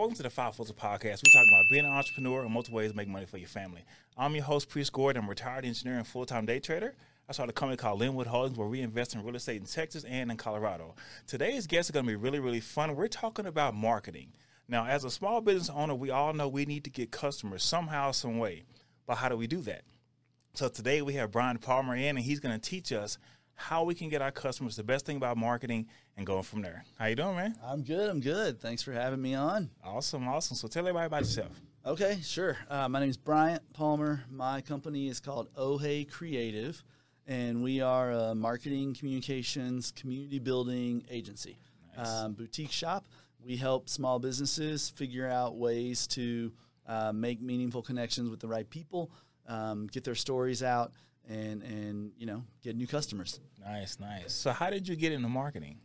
Welcome to the Five Hustles Podcast. We're talking about being an entrepreneur and multiple ways to make money for your family. I'm your host, Priest Gordon. I'm a retired engineer and full time day trader. I started a company called Lynwood Holdings where we invest in real estate in Texas and in Colorado. Today's guest is going to be really, really fun. We're talking about marketing. Now, as a small business owner, we all know we need to get customers somehow, some way. But how do we do that? So today we have Bryant Palmer in, and he's going to teach us how we can get our customers the best thing about marketing and going from there. How you doing, man? I'm good. I'm good. Thanks for having me on. Awesome, awesome. So tell everybody about yourself. Okay, sure. Uh, my name is Bryant Palmer. My company is called Ohe Creative, and we are a marketing, communications, community building agency, Nice. um, boutique shop. We help small businesses figure out ways to uh, make meaningful connections with the right people, um, get their stories out, and and you know get new customers. Nice, nice. So how did you get into marketing?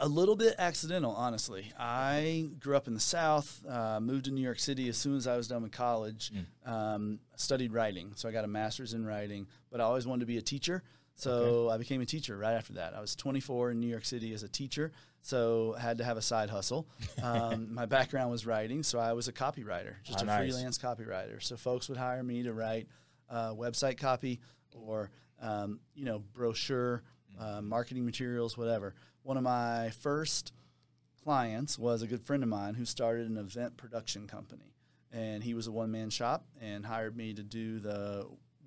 A little bit accidental, honestly. I grew up in the South, uh, moved to New York City as soon as I was done with college, um, studied writing. So I got a master's in writing, but I always wanted to be a teacher. So I became a teacher right after that. I was 24 in New York City as a teacher, so had to have a side hustle. Um, my background was writing, so I was a copywriter, just Oh, a nice. freelance copywriter. So folks would hire me to write uh, website copy or um, you know brochure, uh, marketing materials, whatever. One of my first clients was a good friend of mine who started an event production company, and he was a one man shop and hired me to do the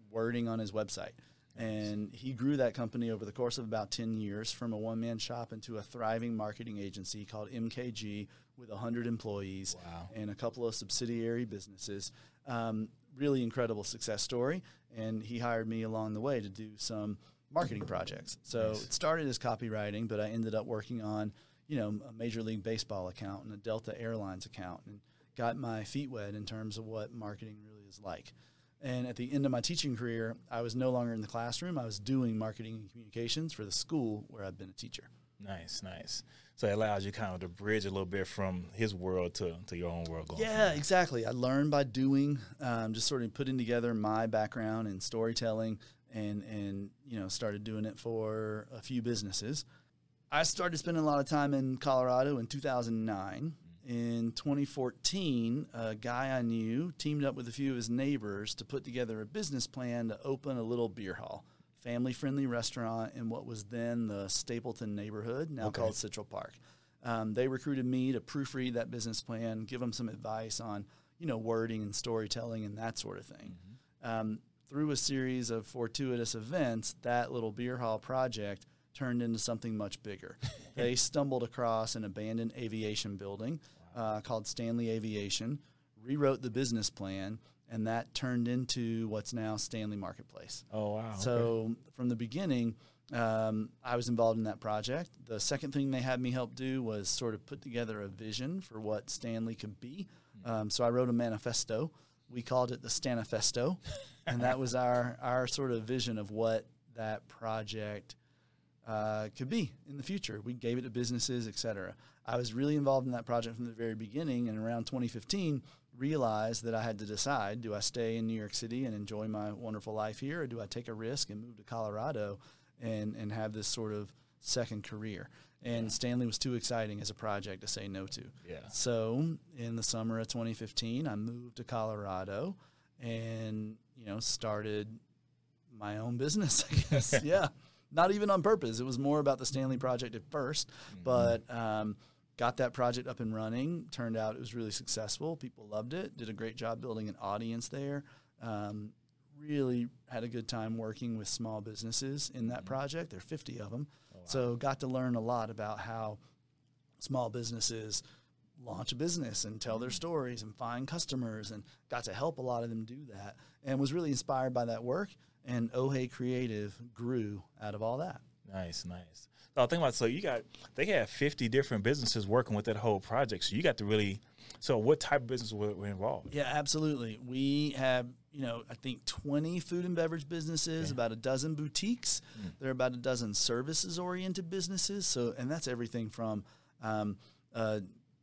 wording on his website. And he grew that company over the course of about 10 years from a one man shop into a thriving marketing agency called MKG with 100 employees Wow. and a couple of subsidiary businesses. Um, really incredible success story. And he hired me along the way to do some marketing projects. So Nice. it started as copywriting, but I ended up working on, you know, a Major League Baseball account and a Delta Airlines account and got my feet wet in terms of what marketing really is like. And at the end of my teaching career, I was no longer in the classroom. I was doing marketing and communications for the school where I'd been a teacher. Nice, nice. So it allows you kind of to bridge a little bit from his world to, to your own world. Going Yeah, exactly. I learned by doing, um, just sort of putting together my background in storytelling, and and you know started doing it for a few businesses. I started spending a lot of time in Colorado in 2009. In 2014, a guy I knew teamed up with a few of his neighbors to put together a business plan to open a little beer hall, family friendly restaurant in what was then the Stapleton neighborhood, now Okay. called Central Park. Um, they recruited me to proofread that business plan, give them some advice on, you know, wording and storytelling and that sort of thing. Um, through a series of fortuitous events, that little beer hall project turned into something much bigger. they stumbled across an abandoned aviation building uh, called Stanley Aviation, rewrote the business plan, and that turned into what's now Stanley Marketplace. Oh wow. okay. So from the beginning, um, I was involved in that project. The second thing they had me help do was sort of put together a vision for what Stanley could be. Um, so I wrote a manifesto. We called it the Stanifesto, and that was our our sort of vision of what that project uh, could be in the future. We gave it to businesses, et cetera. I was really involved in that project from the very beginning, and around 2015, realized that I had to decide: do I stay in New York City and enjoy my wonderful life here, or do I take a risk and move to Colorado and and have this sort of second career? And Stanley was too exciting as a project to say no to. Yeah. So in the summer of 2015, I moved to Colorado, and you know started my own business. I guess. yeah. Not even on purpose. It was more about the Stanley project at 1st but um, got that project up and running. Turned out it was really successful. People loved it. Did a great job building an audience there. Um, really had a good time working with small businesses in that project. There are 50 of them. So got to learn a lot about how small businesses launch a business and tell their mm-hmm. stories and find customers and got to help a lot of them do that and was really inspired by that work and Ohe Creative grew out of all that. Nice, nice. So I think about so you got they had fifty different businesses working with that whole project. So you got to really. So what type of business were, were involved? Yeah, absolutely. We have, you know, I think 20 food and beverage businesses, about a dozen boutiques. There are about a dozen services oriented businesses. So, and that's everything from um, uh,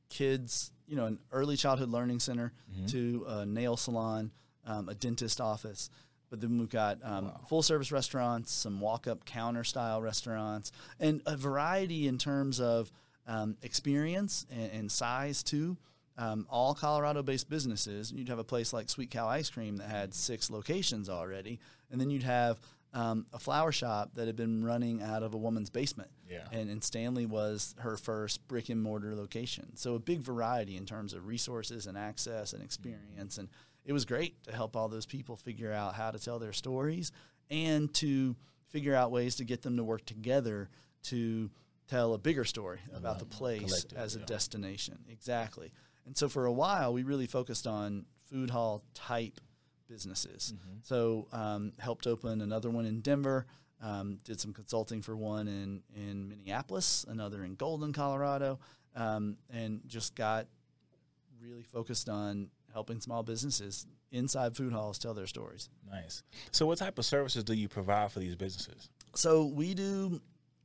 kids, you know, an early childhood learning center to a nail salon, um, a dentist office. But then we've got um, full service restaurants, some walk up counter style restaurants, and a variety in terms of um, experience and, and size too. Um, all Colorado-based businesses. You'd have a place like Sweet Cow Ice Cream that had six locations already, and then you'd have um, a flower shop that had been running out of a woman's basement. Yeah. And, and Stanley was her first brick and mortar location. So a big variety in terms of resources and access and experience. And it was great to help all those people figure out how to tell their stories and to figure out ways to get them to work together to tell a bigger story about the place as a yeah. destination. Exactly. And so for a while, we really focused on food hall type businesses. Mm-hmm. So um, helped open another one in Denver. Um, did some consulting for one in in Minneapolis, another in Golden, Colorado, um, and just got really focused on helping small businesses inside food halls tell their stories. Nice. So, what type of services do you provide for these businesses? So we do.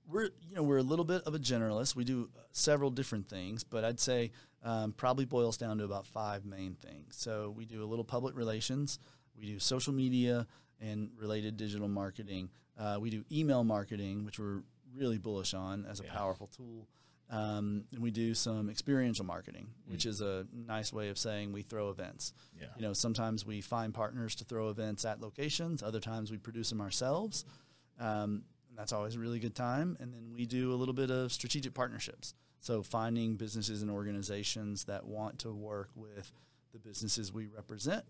We're you know we're a little bit of a generalist. We do several different things, but I'd say um, probably boils down to about five main things. So we do a little public relations. We do social media and related digital marketing. Uh, we do email marketing, which we're really bullish on as a Yeah. powerful tool. Um, and we do some experiential marketing, which is a nice way of saying we throw events. Yeah. You know, sometimes we find partners to throw events at locations. Other times we produce them ourselves. Um, and that's always a really good time. And then we do a little bit of strategic partnerships. So finding businesses and organizations that want to work with the businesses we represent,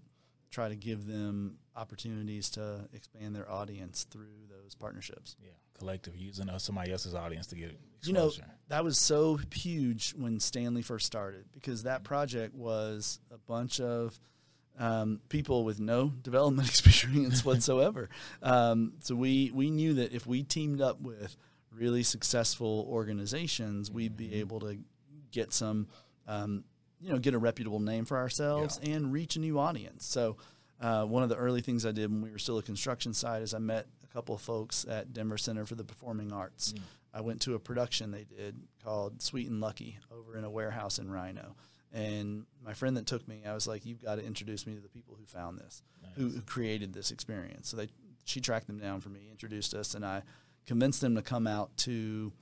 try to give them opportunities to expand their audience through those partnerships. Yeah. Collective using uh, somebody else's audience to get exposure. You know, that was so huge when Stanley first started because that project was a bunch of um, people with no development experience whatsoever. um, so we we knew that if we teamed up with really successful organizations, we'd be able to get some, um, you know, get a reputable name for ourselves and reach a new audience. So. Uh, one of the early things I did when we were still a construction site is I met a couple of folks at Denver Center for the Performing Arts. I went to a production they did called Sweet and Lucky over in a warehouse in RiNo. And my friend that took me, I was like, "You've got to introduce me to the people who found this, who, who created this experience." So they, she tracked them down for me, introduced us, and I convinced them to come out to,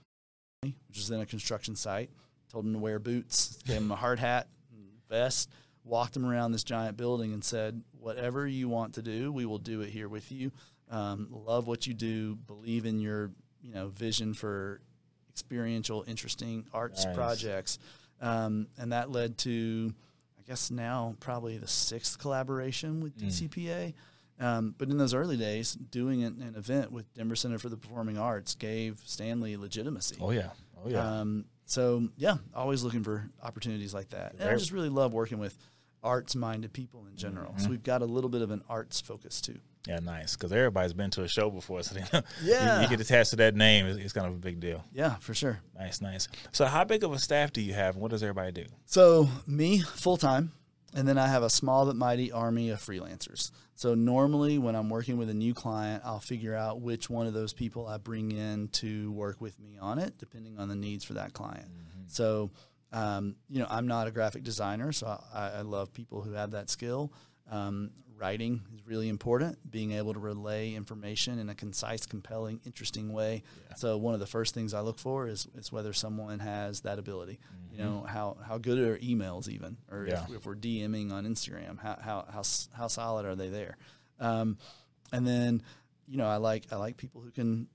which was in a construction site. Told them to wear boots, gave them a hard hat, and vest, walked them around this giant building, and said, "Whatever you want to do, we will do it here with you. Um, love what you do. Believe in your, you know, vision for experiential, interesting arts Nice. projects." Um, and that led to, I guess now probably the sixth collaboration with Mm. DCPA. Um, but in those early days, doing an, an event with Denver Center for the Performing Arts gave Stanley legitimacy. Oh yeah. Oh yeah. Um, so yeah, always looking for opportunities like that. And I just really love working with arts-minded people in general. Mm-hmm. So we've got a little bit of an arts focus too. Yeah. Nice. Because everybody's been to a show before, so. Yeah. You, you get attached to that name. It's, it's kind of a big deal. Yeah, for sure. Nice. Nice. So, how big of a staff do you have, and what does everybody do? So me full time, and then I have a small but mighty army of freelancers. So normally when I'm working with a new client, I'll figure out which one of those people I bring in to work with me on it, depending on the needs for that client. So um, you know, I'm not a graphic designer, so I, I love people who have that skill. Um, writing is really important. Being able to relay information in a concise, compelling, interesting way. So one of the first things I look for is, is whether someone has that ability. You know, how, how good are emails even, or Yeah. if, if we're DMing on Instagram, how, how, how, how solid are they there? Um, and then, you know, I like, I like people who can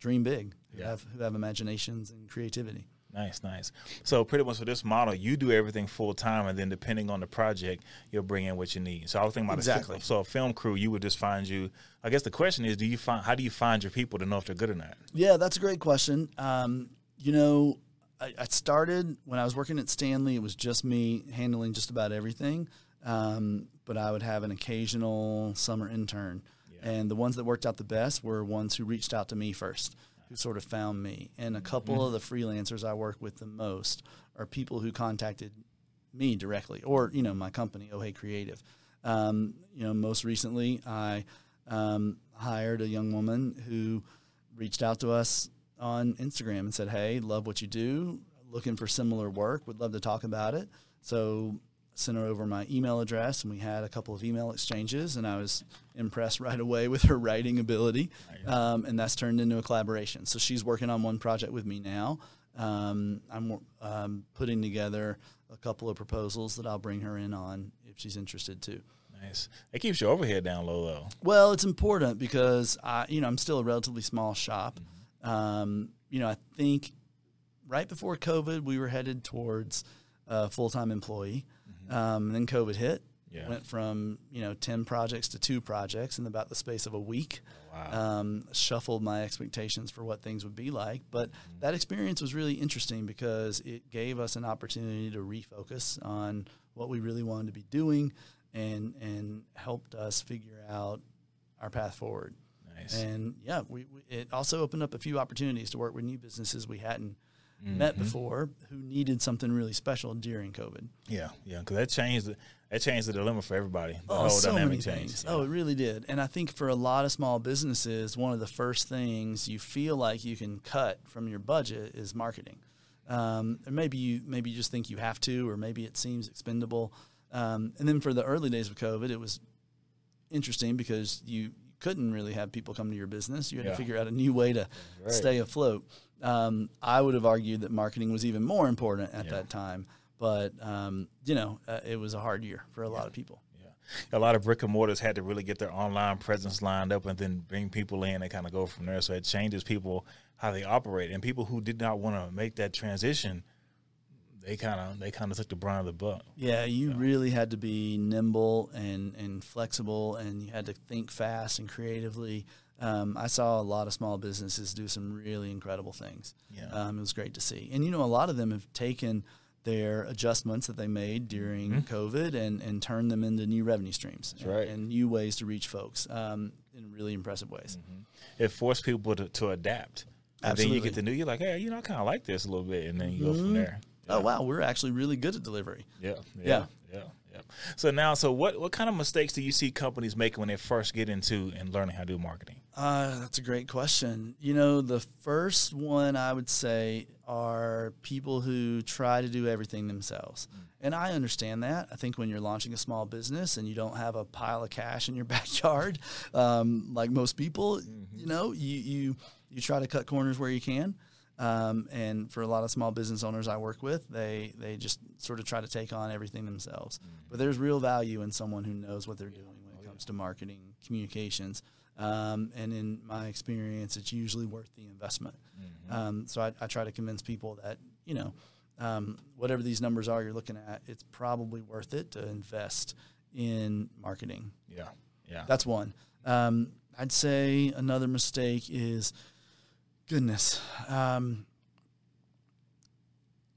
dream big, who Yeah. have, who have imaginations and creativity. Nice, nice. So pretty much for this model, you do everything full time, and then depending on the project, you'll bring in what you need. So I was thinking about Exactly. A, so a film crew, you would just find you. I guess the question is, do you find how do you find your people to know if they're good or not? Yeah, that's a great question. Um, you know, I, I started when I was working at Stanley. It was just me handling just about everything, um, but I would have an occasional summer intern, and the ones that worked out the best were ones who reached out to me first, who sort of found me. And a couple of the freelancers I work with the most are people who contacted me directly, or you know, my company, Oh Hey Creative. Um, you know, most recently I um, hired a young woman who reached out to us on Instagram and said, "Hey, love what you do. Looking for similar work. Would love to talk about it." So sent her over my email address, and we had a couple of email exchanges. And I was impressed right away with her writing ability, um, and that's turned into a collaboration. So she's working on one project with me now. Um, I'm um, putting together a couple of proposals that I'll bring her in on if she's interested too. Nice. It keeps your overhead down low though. Well, it's important because I, you know, I'm still a relatively small shop. Mm-hmm. Um, you know, I think right before COVID, we were headed towards a full time employee. Um, and then COVID hit. Yeah. Went from you know ten projects to two projects in about the space of a week. Wow. Um, shuffled my expectations for what things would be like, but Mm-hmm. that experience was really interesting because it gave us an opportunity to refocus on what we really wanted to be doing, and and helped us figure out our path forward. nice. And yeah, we, we it also opened up a few opportunities to work with new businesses we hadn't met Mm-hmm. before who needed something really special during COVID. yeah, yeah, because that changed the that changed the dilemma for everybody. The Oh, whole so dynamic many changed. things. Yeah. Oh, it really did. And I think for a lot of small businesses, one of the first things you feel like you can cut from your budget is marketing. Um, or maybe you maybe you just think you have to, or maybe it seems expendable. Um, and then for the early days of COVID, it was interesting because you couldn't really have people come to your business. You had Yeah. to figure out a new way to Right. stay afloat. Um, I would have argued that marketing was even more important at Yeah. that time. But um, you know, uh, it was a hard year for a lot of people. Yeah. A lot of brick and mortars had to really get their online presence lined up and then bring people in and kind of go from there. So it changes people how they operate. And people who did not want to make that transition, they kind of they kind of took the brunt of the buck. Yeah, you really had to be nimble and, and flexible, and you had to think fast and creatively. Um, I saw a lot of small businesses do some really incredible things. Yeah. Um, it was great to see. And, you know, a lot of them have taken their adjustments that they made during COVID and, and turned them into new revenue streams and, Mm-hmm. right. and new ways to reach folks um, in really impressive ways. It forced people to, to adapt. And then you get to know you're like, hey, you know, I kind of like this a little bit, and then you go from there. Oh, wow, we're actually really good at delivery. Yeah, Yeah. yeah, So now, so what what kind of mistakes do you see companies making when they first get into and learning how to do marketing? Uh, that's a great question. You know, the first one I would say are people who try to do everything themselves. And I understand that. I think when you're launching a small business and you don't have a pile of cash in your backyard, um, like most people, you know, you, you, you try to cut corners where you can. Um, and for a lot of small business owners I work with, they, they just sort of try to take on everything themselves. But there's real value in someone who knows what they're doing when it comes to marketing, communications. Um, and in my experience, it's usually worth the investment. Um, so I, I try to convince people that, you know, um, whatever these numbers are you're looking at, it's probably worth it to invest in marketing. Yeah, yeah. That's one. Um, I'd say another mistake is, goodness, um,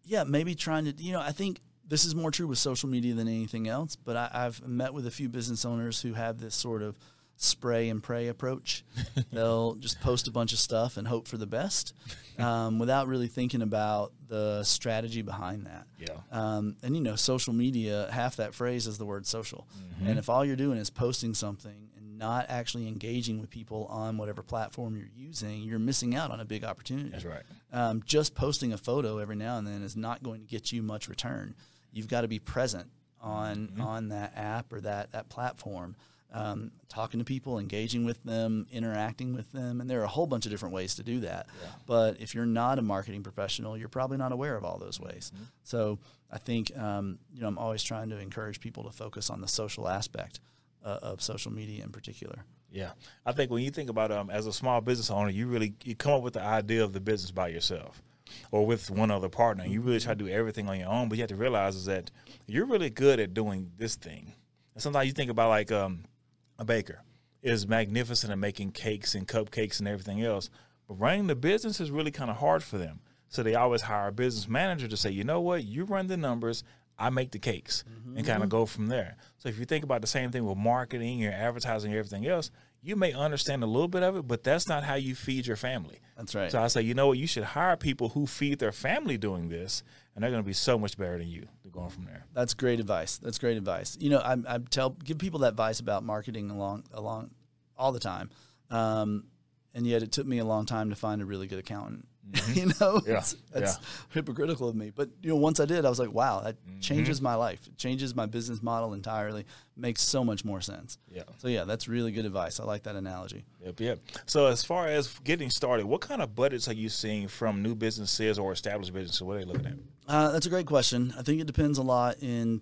yeah, maybe trying to, you know, I think this is more true with social media than anything else, but I, I've met with a few business owners who have this sort of spray and pray approach. They'll just post a bunch of stuff and hope for the best um, without really thinking about the strategy behind that. Yeah. Um, and you know, social media, half that phrase is the word social. And if all you're doing is posting something not actually engaging with people on whatever platform you're using, you're missing out on a big opportunity. That's right. Um, just posting a photo every now and then is not going to get you much return. You've got to be present on on that app or that that platform, um, talking to people, engaging with them, interacting with them, and there are a whole bunch of different ways to do that. But if you're not a marketing professional, you're probably not aware of all those ways. So I think um, you know I'm always trying to encourage people to focus on the social aspect uh, of social media in particular. Yeah, I think when you think about um, as a small business owner, you really you come up with the idea of the business by yourself, or with one other partner. You really try to do everything on your own, but you have to realize is that you're really good at doing this thing. And sometimes you think about like um, a baker is magnificent at making cakes and cupcakes and everything else, but running the business is really kind of hard for them. So they always hire a business manager to say, you know what, you run the numbers, I make the cakes, and kind of go from there. So if you think about the same thing with marketing, your advertising, and everything else, you may understand a little bit of it, but that's not how you feed your family. That's right. So I say, you know what, you should hire people who feed their family doing this, and they're going to be so much better than you. Going from there. That's great advice. That's great advice. You know, I, I tell give people that advice about marketing along along all the time, um, and yet it took me a long time to find a really good accountant you know, Yeah, It's- that's hypocritical of me. But you know, once I did, I was like, wow, that Mm-hmm. changes my life. It changes my business model entirely. Makes so much more sense. Yeah. So yeah, that's really good advice. I like that analogy. Yep, yep. So as far as getting started, what kind of budgets are you seeing from new businesses or established businesses? What are they looking at? Uh, that's a great question. I think it depends a lot in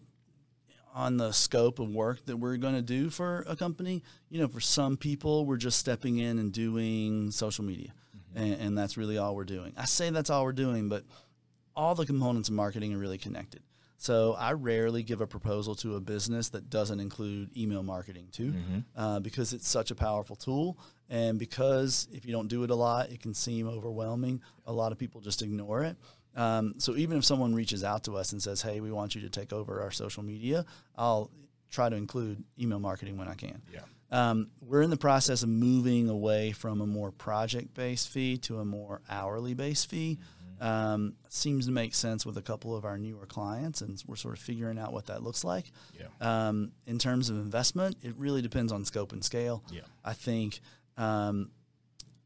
on the scope of work that we're going to do for a company. You know, for some people, we're just stepping in and doing social media, and, and that's really all we're doing. I say that's all we're doing, but all the components of marketing are really connected. So I rarely give a proposal to a business that doesn't include email marketing too, uh, because it's such a powerful tool, and because if you don't do it a lot, it can seem overwhelming. A lot of people just ignore it. Um, so even if someone reaches out to us and says, "Hey, we want you to take over our social media," I'll try to include email marketing when I can. Yeah. Um, we're in the process of moving away from a more project-based fee to a more hourly-based fee. Um, seems to make sense with a couple of our newer clients, and we're sort of figuring out what that looks like. Yeah. Um, in terms of investment, it really depends on scope and scale. Yeah. I think, um,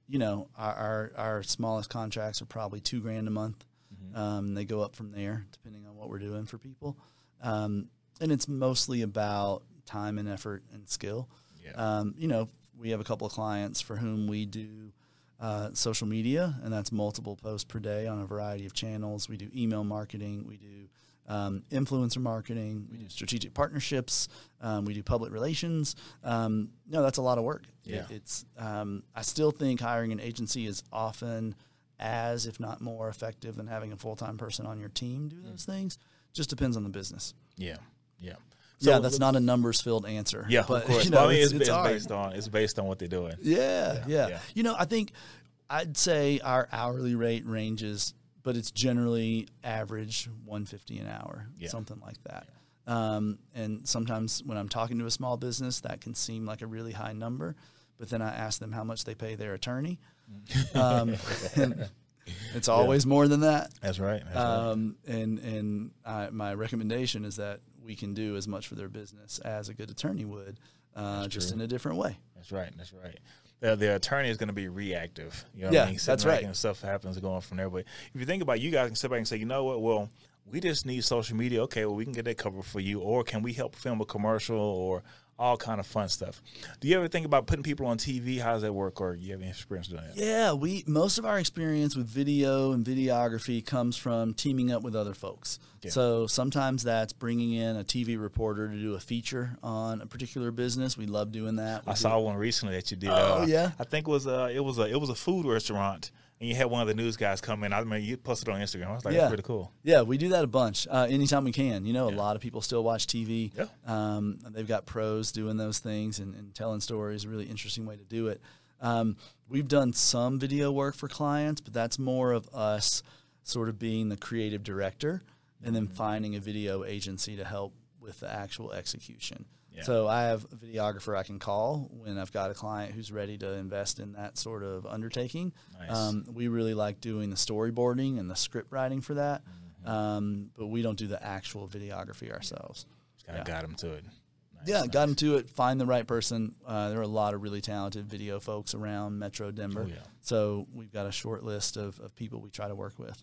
you know, our, our, our smallest contracts are probably two grand a month. Mm-hmm. Um, they go up from there depending on what we're doing for people. Um, and it's mostly about time and effort and skill. Yeah. Um, you know, we have a couple of clients for whom we do uh, social media, and that's multiple posts per day on a variety of channels. We do email marketing, we do um, influencer marketing, we do strategic partnerships, um, we do public relations. Um, no, that's a lot of work. It- it's um, I still think hiring an agency is often as, if not more, effective than having a full time person on your team do those things. Just depends on the business. Yeah. Yeah. Yeah, that's not a numbers filled answer. Yeah, but of course. you know, I mean, it's, it's, it's based on it's based on what they're doing. Yeah, yeah, yeah. You know, I think I'd say our hourly rate ranges, but it's generally average 150 an hour, Yeah. something like that. Um, and sometimes when I'm talking to a small business, that can seem like a really high number. But then I ask them how much they pay their attorney. Um, it's always more than that. That's right. That's right. Um, and and I, my recommendation is that we can do as much for their business as a good attorney would, uh, just true. in a different way. That's right. That's right. The, the attorney is going to be reactive. You know what Yeah, I mean? That's right. And stuff happens going from there. But if you think about it, you guys can sit back and say, you know what? Well, we just need social media. Okay, well, we can get that covered for you. Or can we help film a commercial or all kind of fun stuff? Do you ever think about putting people on TV? How does that work? Or you have any experience doing that? Yeah, we most of our experience with video and videography comes from teaming up with other folks. Yeah. So sometimes that's bringing in a TV reporter to do a feature on a particular business. We love doing that. We I do- saw one recently that you did. Oh, uh, yeah? I think it was uh, it was a it was a food restaurant, and you had one of the news guys come in. I mean, you posted on Instagram. I was like, Yeah. that's pretty cool. Yeah, we do that a bunch. Uh, anytime we can. You know, a lot of people still watch TV. Yeah. Um, they've got pros doing those things and, and telling stories. A really interesting way to do it. Um, we've done some video work for clients, but that's more of us sort of being the creative director and then finding a video agency to help with the actual execution. Yeah. So I have a videographer I can call when I've got a client who's ready to invest in that sort of undertaking. Nice. Um, we really like doing the storyboarding and the script writing for that, Mm-hmm. um, but we don't do the actual videography ourselves. Kind of got him to it. Nice, Yeah, nice. got him to it. Find the right person. Uh, there are a lot of really talented video folks around Metro Denver. Oh, yeah. So we've got a short list of, of people we try to work with.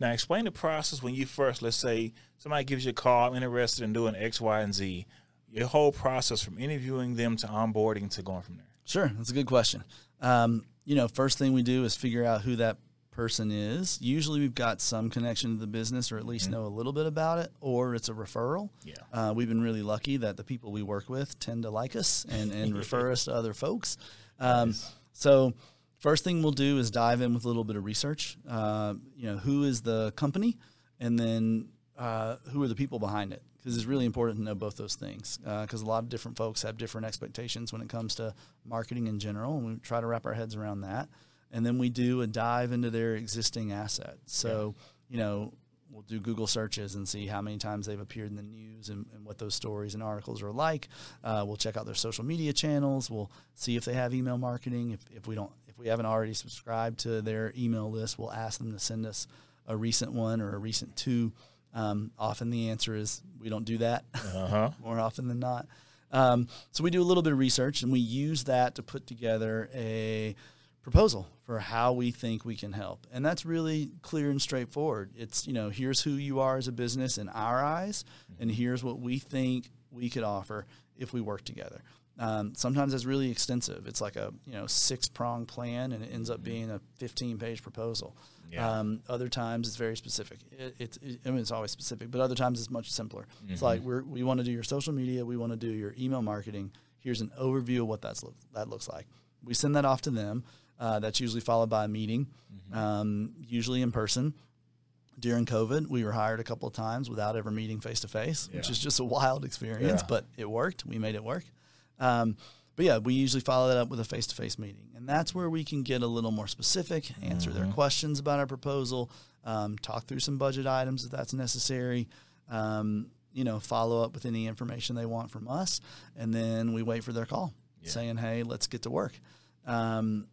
Now, explain the process when you first, let's say somebody gives you a call, I'm interested in doing X, Y, and Z. Your whole process from interviewing them to onboarding to going from there. Sure, that's a good question. Um, you know, first thing we do is figure out who that person is. Usually, we've got some connection to the business, or at least know a little bit about it, or it's a referral. Yeah. Uh, we've been really lucky that the people we work with tend to like us and, and refer us to other folks. Um, So, first thing we'll do is dive in with a little bit of research. Uh, you know, who is the company, and then uh, who are the people behind it? Because it's really important to know both those things. Because a lot of different folks have different expectations when it comes to marketing in general, and we try to wrap our heads around that. And then we do a dive into their existing assets. So, you know, we'll do Google searches and see how many times they've appeared in the news and, and what those stories and articles are like. Uh, we'll check out their social media channels. We'll see if they have email marketing. If, if we don't, if we haven't already subscribed to their email list, we'll ask them to send us a recent one or a recent two. Um, often the answer is we don't do that Uh huh. more often than not. Um, so we do a little bit of research and we use that to put together a proposal for how we think we can help. And that's really clear and straightforward. It's, you know, here's who you are as a business in our eyes, and here's what we think we could offer if we work together. Um, sometimes it's really extensive. It's like a you know six prong plan, and it ends up being a fifteen page proposal. Yeah. Um, other times it's very specific. It, it's it, I mean it's always specific, but other times it's much simpler. It's like we're, we want to do your social media, we want to do your email marketing. Here's an overview of what that's look, that looks like. We send that off to them. Uh, that's usually followed by a meeting, um, usually in person. During COVID, we were hired a couple of times without ever meeting face to face, which is just a wild experience, Yeah. but it worked. We made it work. Um, but yeah, we usually follow that up with a face to face meeting. And that's where we can get a little more specific, answer their questions about our proposal, um, talk through some budget items if that's necessary, um, you know, follow up with any information they want from us. And then we wait for their call Yeah. saying, hey, let's get to work. Um,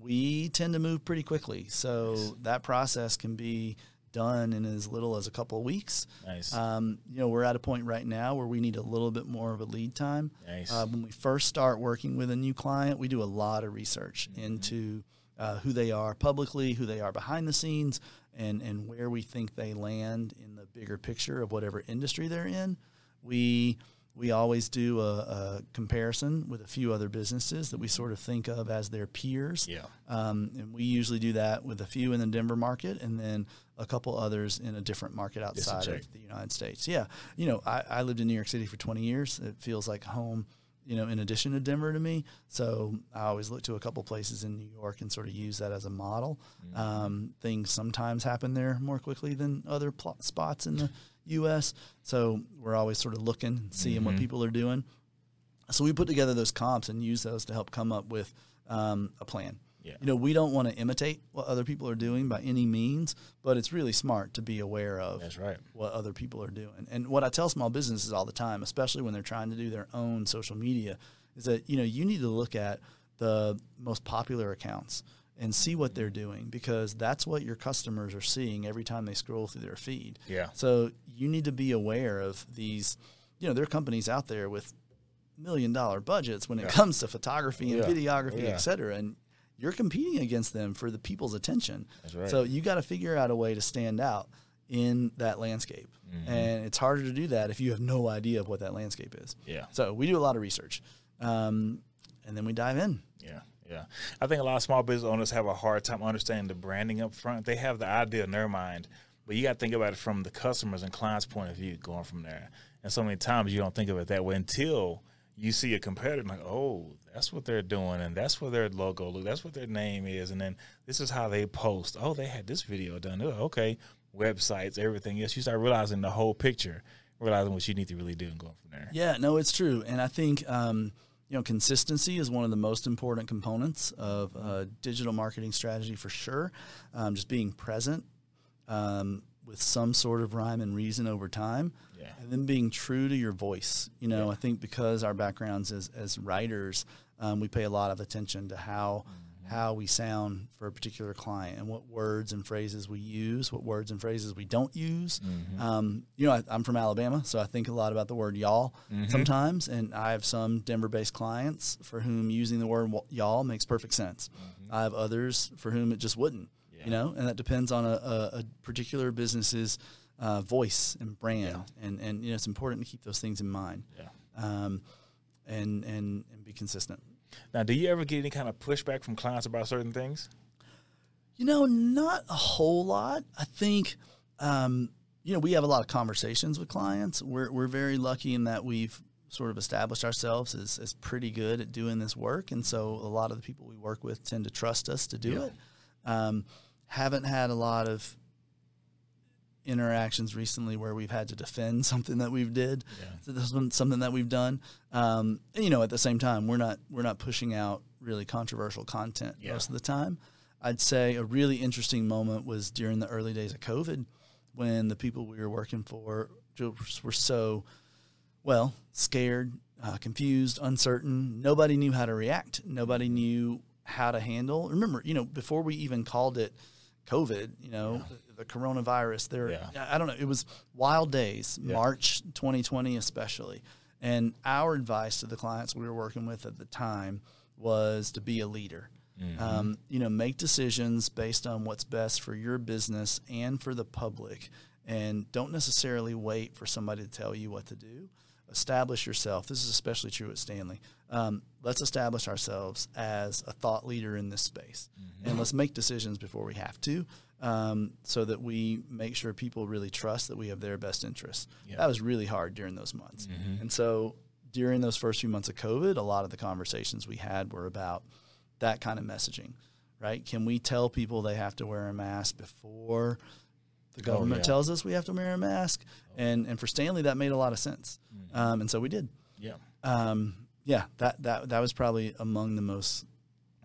we tend to move pretty quickly. So that process can be done in as little as a couple of weeks. Nice. Um, you know, we're at a point right now where we need a little bit more of a lead time. Nice. Uh, when we first start working with a new client, we do a lot of research Mm-hmm. into uh, who they are publicly, who they are behind the scenes, and and where we think they land in the bigger picture of whatever industry they're in. We we always do a, a comparison with a few other businesses that we sort of think of as their peers. yeah. Um, and we usually do that with a few in the Denver market and then a couple others in a different market outside of the United States. Yeah. You know, I, I lived in New York City for 20 years. It feels like home, you know, in addition to Denver to me. So I always look to a couple places in New York and sort of use that as a model. Um, things sometimes happen there more quickly than other pl- spots in the U.S. So we're always sort of looking, and seeing what people are doing. So we put together those comps and use those to help come up with um, a plan. Yeah. You know, we don't want to imitate what other people are doing by any means, but it's really smart to be aware of That's right. what other people are doing. And what I tell small businesses all the time, especially when they're trying to do their own social media, is that you know you need to look at the most popular accounts and see what they're doing because that's what your customers are seeing every time they scroll through their feed. Yeah. So you need to be aware of these. You know, there are companies out there with million dollar budgets when it Yeah. comes to photography and Yeah. videography, Yeah. et cetera, and you're competing against them for the people's attention. That's right. So you got to figure out a way to stand out in that landscape, Mm-hmm. and it's harder to do that if you have no idea of what that landscape is. Yeah. So we do a lot of research, um, and then we dive in. Yeah, yeah. I think a lot of small business owners have a hard time understanding the branding up front. They have the idea in their mind, but you got to think about it from the customers and clients' point of view going from there. And so many times you don't think of it that way until you see a competitor like, oh, that's what they're doing, and that's what their logo look, that's what their name is, and then this is how they post. Oh, they had this video done. Oh, okay, websites, everything else. You start realizing the whole picture, realizing what you need to really do, and going from there. Yeah, no, it's true, and I think um, you know consistency is one of the most important components of a digital marketing strategy for sure. Um, just being present um, with some sort of rhyme and reason over time, Yeah. and then being true to your voice. You know, I think because our backgrounds as as writers, um, we pay a lot of attention to how. How we sound for a particular client and what words and phrases we use, what words and phrases we don't use. Um, you know, I, I'm from Alabama, so I think a lot about the word y'all sometimes. And I have some Denver based clients for whom using the word y'all makes perfect sense. I have others for whom it just wouldn't, you know, and that depends on a, a, a particular business's uh, voice and brand. And, and, you know, it's important to keep those things in mind Yeah. um, and, and, and be consistent. Now, do you ever get any kind of pushback from clients about certain things? You know, not a whole lot. I think, um, you know, we have a lot of conversations with clients. We're, we're very lucky in that we've sort of established ourselves as, as pretty good at doing this work. And so a lot of the people we work with tend to trust us to do Yeah. it. Um, haven't had a lot of interactions recently where we've had to defend something that we've did. Yeah. So this been something that we've done. Um, and, you know, at the same time, we're not we're not pushing out really controversial content Yeah. most of the time. I'd say a really interesting moment was during the early days of COVID when the people we were working for just were so well scared, uh, confused, uncertain. Nobody knew how to react. Nobody knew how to handle. Remember, you know, before we even called it COVID, you know, the, the coronavirus. There, Yeah. I don't know. It was wild days, Yeah. March 2020 especially. And our advice to the clients we were working with at the time was to be a leader. Um, you know, make decisions based on what's best for your business and for the public, and don't necessarily wait for somebody to tell you what to do. Establish yourself. This is especially true at Stanley. Um, let's establish ourselves as a thought leader in this space, and let's make decisions before we have to, um, so that we make sure people really trust that we have their best interests. Yeah. That was really hard during those months, and so during those first few months of COVID, a lot of the conversations we had were about that kind of messaging, right? Can we tell people they have to wear a mask before the government yeah. tells us we have to wear a mask? And and for Stanley, that made a lot of sense, um, and so we did. Yeah. Um, yeah, that that that was probably among the most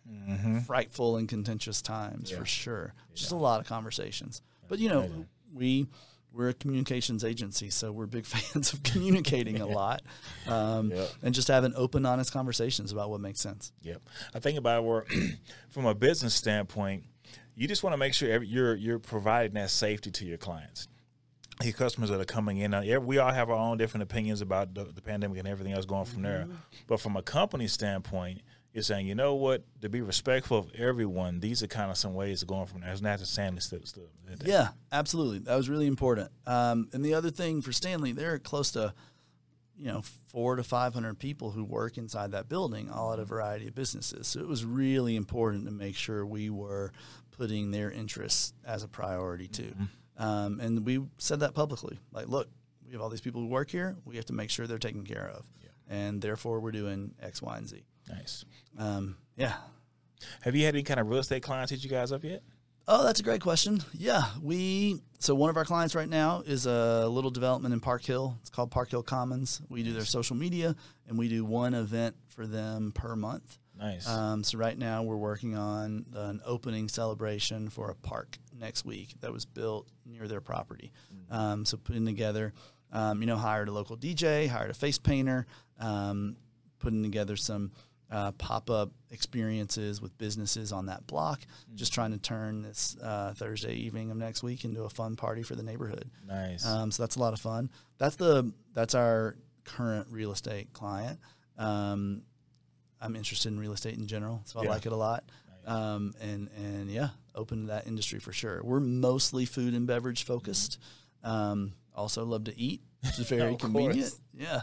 Mm-hmm. frightful and contentious times Yeah. for sure. Just a lot of conversations, but you know, we we're a communications agency, so we're big fans of communicating a lot, um, Yep. and just having open, honest conversations about what makes sense. Yep. I think about it where, from a business standpoint, you just want to make sure every, you're you're providing that safety to your clients, your customers that are coming in. Uh, now, we all have our own different opinions about the, the pandemic and everything else going from there. Mm-hmm. But from a company standpoint, you're saying, you know what, to be respectful of everyone, these are kind of some ways of going from there. It's not just Stanley still, still. Yeah, absolutely. That was really important. Um, and the other thing for Stanley, they're close to, you know, four to five hundred people who work inside that building, all at a mm-hmm. variety of businesses. So it was really important to make sure we were putting their interests as a priority too. Um, and we said that publicly. Like, look, we have all these people who work here. We have to make sure they're taken care of, and therefore we're doing X, Y, and Z. Nice. Um, yeah, Have you had any kind of real estate clients hit you guys up yet? Oh, that's a great question. Yeah, we so one of our clients right now is a little development in Park Hill. It's called Park Hill Commons. We do their social media and we do one event for them per month. Nice. Um, so right now we're working on an opening celebration for a park next week that was built near their property. Um, so putting together, um, you know, hired a local DJ, hired a face painter, um, putting together some uh, pop up experiences with businesses on that block. Just trying to turn this uh, Thursday evening of next week into a fun party for the neighborhood. nice. Um, so that's a lot of fun. That's the that's our current real estate client. Um, I'm interested in real estate in general, so I Yeah. like it a lot. Um, and and yeah, open to that industry for sure. We're mostly food and beverage focused. Um, also love to eat, which is very convenient. Yeah.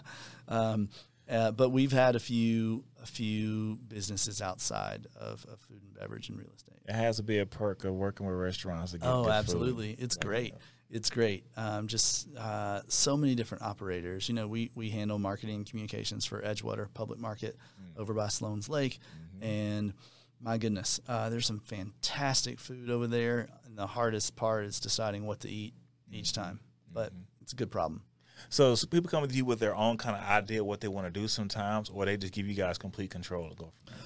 Um, uh, but we've had a few a few businesses outside of, of food and beverage and real estate. it has to be a perk of working with restaurants to get Oh, good food. absolutely. It's Like, great. It's great. Um, just uh, so many different operators. You know, we, we handle marketing communications for Edgewater Public Market Mm. over by Sloan's Lake. Mm-hmm. And my goodness, uh, there's some fantastic food over there. And the hardest part is deciding what to eat each Mm-hmm. time. But it's a good problem. So, so people come with you with their own kind of idea of what they want to do sometimes, or they just give you guys complete control to go from there.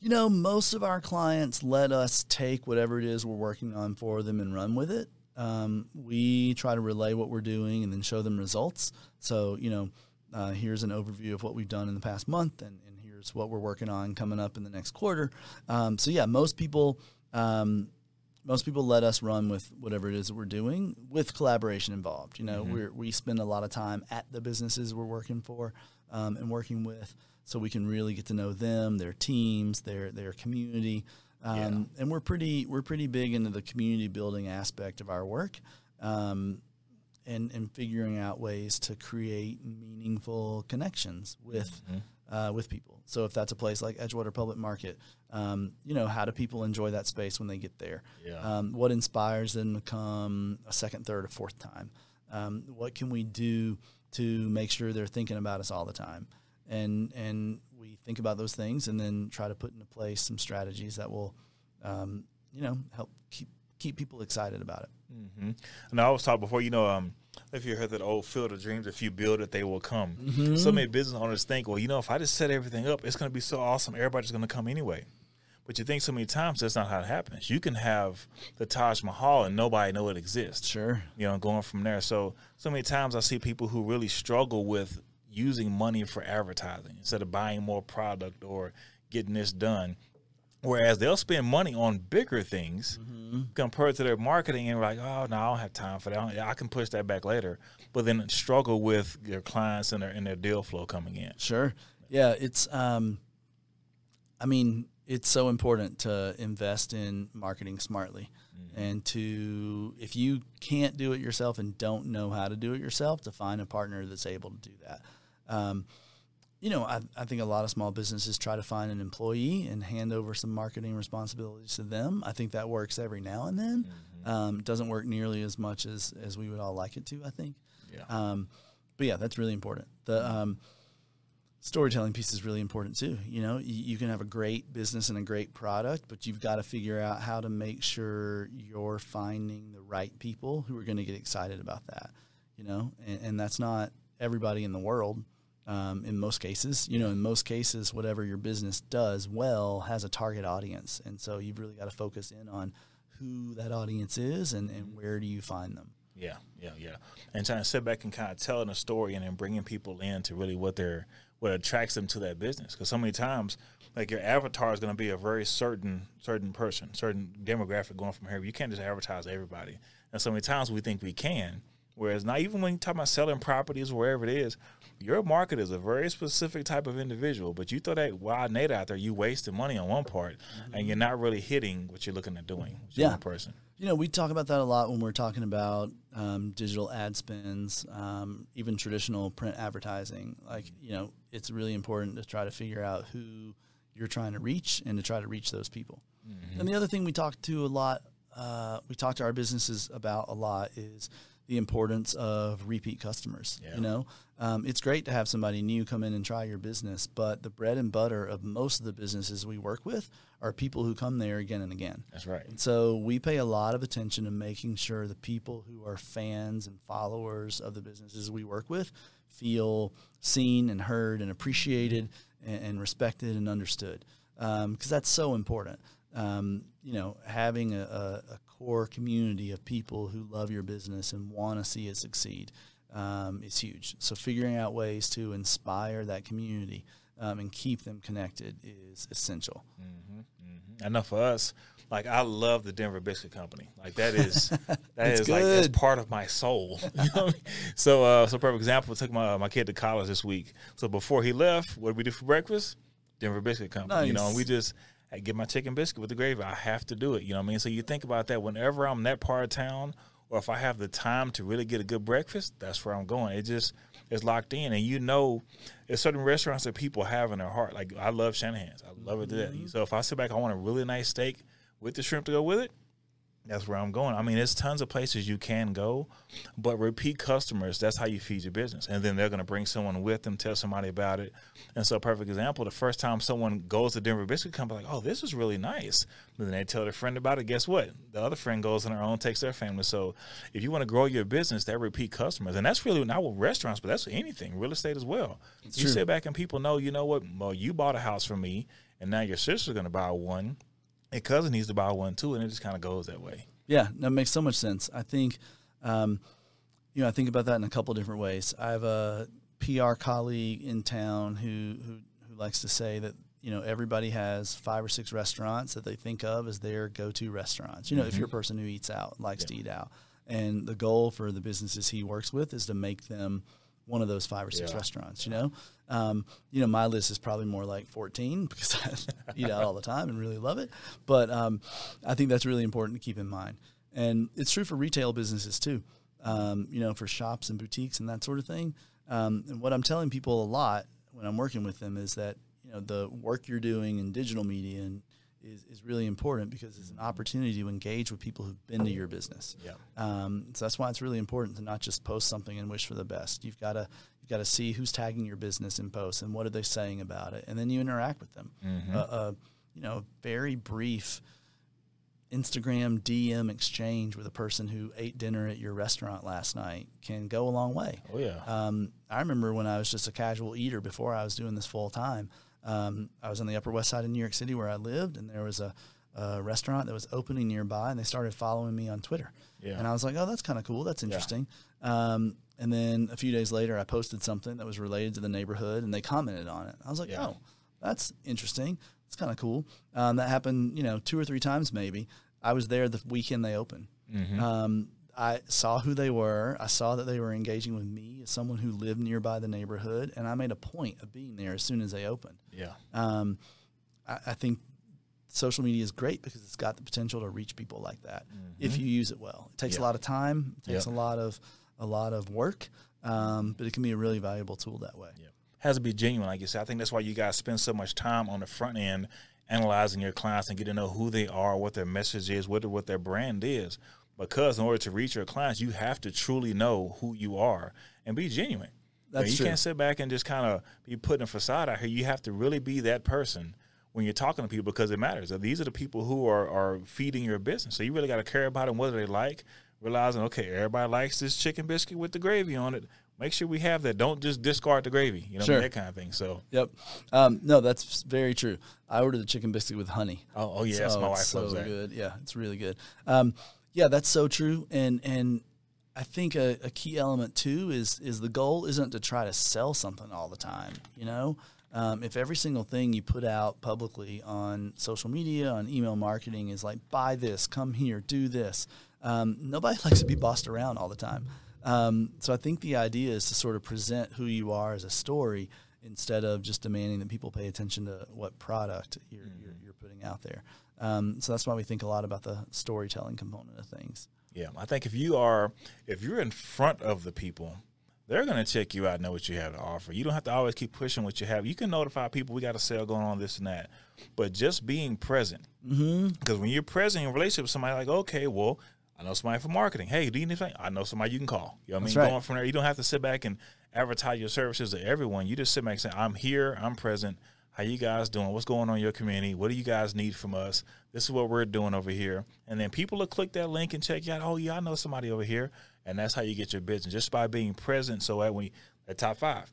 You know, most of our clients let us take whatever it is we're working on for them and run with it. Um, we try to relay what we're doing and then show them results. So, you know, uh, here's an overview of what we've done in the past month, and, and here's what we're working on coming up in the next quarter. Um, so, yeah, most people. Um, most people let us run with whatever it is that we're doing with collaboration involved. You know, we're, we spend a lot of time at the businesses we're working for um, and working with, so we can really get to know them, their teams, their their community, um, and we're pretty we're pretty big into the community building aspect of our work, um, and and figuring out ways to create meaningful connections with uh, with people. So if that's a place like Edgewater Public Market, um, you know, how do people enjoy that space when they get there? Yeah. Um, what inspires them to come a second, third, or fourth time? Um, what can we do to make sure they're thinking about us all the time? And and we think about those things, and then try to put into place some strategies that will, um, you know, help keep keep people excited about it. hmm And I always talk before, you know, um, if you heard that old field of dreams, if you build it, they will come. Mm-hmm. So many business owners think, well, you know, if I just set everything up, it's going to be so awesome. Everybody's going to come anyway. But you think so many times that's not how it happens. You can have the Taj Mahal and nobody know it exists. Sure. You know, going from there. So so many times I see people who really struggle with using money for advertising instead of buying more product or getting this done. Whereas they'll spend money on bigger things compared to their marketing and like, oh no, I don't have time for that. I I can push that back later. But then struggle with their clients and their and their deal flow coming in. Sure. Yeah, it's um I mean, it's so important to invest in marketing smartly and to if you can't do it yourself and don't know how to do it yourself to find a partner that's able to do that um, you know I, I think a lot of small businesses try to find an employee and hand over some marketing responsibilities to them i think that works every now and then um, it doesn't work nearly as much as as we would all like it to i think Yeah. um, but yeah that's really important the um, storytelling piece is really important too. You know, you, you can have a great business and a great product, but you've got to figure out how to make sure you're finding the right people who are going to get excited about that. You know, and, and that's not everybody in the world. Um, in most cases, you know, in most cases, whatever your business does well has a target audience, and so you've really got to focus in on who that audience is and, and where do you find them. Yeah, yeah, yeah. And trying to sit back and kind of telling a story and then bringing people in to really what they're what attracts them to that business. Because so many times, like your avatar is going to be a very certain certain person, certain demographic going from here. You can't just advertise everybody. And so many times we think we can. Whereas not even when you talk about selling properties or wherever it is, your market is a very specific type of individual. But you throw that wild net out there, you wasting money on one part, and you're not really hitting what you're looking at doing. Yeah. person. You know, we talk about that a lot when we're talking about um, digital ad spends, um, even traditional print advertising. Like, you know, it's really important to try to figure out who you're trying to reach and to try to reach those people. And the other thing we talk to a lot, uh, we talk to our businesses about a lot is the importance of repeat customers. Yeah. You know, um, it's great to have somebody new come in and try your business, but the bread and butter of most of the businesses we work with are people who come there again and again. That's right. And so we pay a lot of attention to making sure the people who are fans and followers of the businesses we work with feel seen and heard and appreciated and, and respected and understood because that's so important. Um, you know, having a, a, a core community of people who love your business and want to see it succeed um, is huge. So figuring out ways to inspire that community um, and keep them connected is essential. I know for us, like I love the Denver Biscuit Company. Like that is that It's like that's part of my soul. You know I mean? So uh so perfect example, I took my my kid to college this week. So before he left, what did we do for breakfast? Denver Biscuit Company. You know, and we just I get my chicken biscuit with the gravy. I have to do it. You know what I mean? So you think about that whenever I'm in that part of town or if I have the time to really get a good breakfast, that's where I'm going. It just it's locked in, and you know, there's certain restaurants that people have in their heart. Like I love Shanahan's, I love it to death. Mm-hmm. So if I sit back, I want a really nice steak with the shrimp to go with it. That's where I'm going. I mean, there's tons of places you can go, but repeat customers, that's how you feed your business. And then they're going to bring someone with them, tell somebody about it. And so, a perfect example the first time someone goes to Denver Biscuit Company, like, oh, this is really nice. But then they tell their friend about it. Guess what? The other friend goes on their own, takes their family. So, if you want to grow your business, they're repeat customers. And that's really not with restaurants, but that's anything, real estate as well. you true. sit back and people know, you know what? Well, you bought a house from me, and now your sister's going to buy one. A cousin needs to buy one too, and it just kind of goes that way. Yeah, that makes so much sense. I think, um, you know, I think about that in a couple different ways. I have a PR colleague in town who, who who likes to say that you know everybody has five or six restaurants that they think of as their go-to restaurants. You know, if you're a person who eats out, likes to eat out, and the goal for the businesses he works with is to make them one of those five or six Yeah. restaurants. You know, um, you know, my list is probably more like 14 because I eat out all the time and really love it. But um, I think that's really important to keep in mind. And it's true for retail businesses too, um, you know, for shops and boutiques and that sort of thing. Um, and what I'm telling people a lot when I'm working with them is that, you know, the work you're doing in digital media and is, is really important because it's an opportunity to engage with people who've been to your business. Yeah. Um, so that's why it's really important to not just post something and wish for the best. You've got to you've got to see who's tagging your business in posts and what are they saying about it, and then you interact with them. Uh, uh, you know, very brief Instagram DM exchange with a person who ate dinner at your restaurant last night can go a long way. Oh yeah. Um, I remember when I was just a casual eater before I was doing this full time. Um, I was on the Upper West Side of New York City where I lived, and there was a, a restaurant that was opening nearby, and they started following me on Twitter. Yeah. And I was like, oh, that's kind of cool. That's interesting. Um, and then a few days later, I posted something that was related to the neighborhood, and they commented on it. I was like, Yeah. oh, that's interesting. It's kind of cool. Um, that happened, you know, two or three times maybe. I was there the weekend they opened. Um, I saw who they were. I saw that they were engaging with me as someone who lived nearby the neighborhood, and I made a point of being there as soon as they opened. yeah. Um, I, I think social media is great because it's got the potential to reach people like that if you use it well. It takes Yeah. a lot of time, it takes Yeah. a lot of a lot of work, um, but it can be a really valuable tool that way. has to be genuine, like you said. I think that's why you guys spend so much time on the front end analyzing your clients and get to know who they are, what their message is, what what their brand is. Because in order to reach your clients, you have to truly know who you are and be genuine. You know, That's you true. can't sit back and just kind of be putting a facade out here. You have to really be that person when you're talking to people because it matters. These are the people who are, are feeding your business. So you really got to care about them, what do they like, realizing, okay, everybody likes this chicken biscuit with the gravy on it. Make sure we have that. Don't just discard the gravy, you know, Sure. that kind of thing. So, Yep. Um, no, that's very true. I ordered the chicken biscuit with honey. oh, oh yes, Oh, my wife so loves that. good. Yeah, it's really good. Um, yeah, that's so true. And and I think a, a key element too is is the goal isn't to try to sell something all the time. You know, um, if every single thing you put out publicly on social media, on email marketing is like buy this, come here, do this. Um, nobody likes to be bossed around all the time. Um, so I think the idea is to sort of present who you are as a story instead of just demanding that people pay attention to what product you're, you're, you're putting out there. Um, so that's why we think a lot about the storytelling component of things. Yeah, I think if you are, if you're in front of the people, they're going to check you out, and know what you have to offer. You don't have to always keep pushing what you have. You can notify people we got a sale going on, this and that, but just being present. Mm-hmm. Because when you're present in a relationship with somebody, like, okay, well, I know somebody for marketing. Hey, do you need anything? I know somebody you can call. You know what I mean? right. Going from there, you don't have to sit back and advertise your services to everyone. You just sit back and say, I'm here, I'm present. How you guys doing? What's going on in your community? What do you guys need from us? This is what we're doing over here. And then people will click that link and check you out. Oh, yeah, I know somebody over here. And that's how you get your business, just by being present. So that when at top five,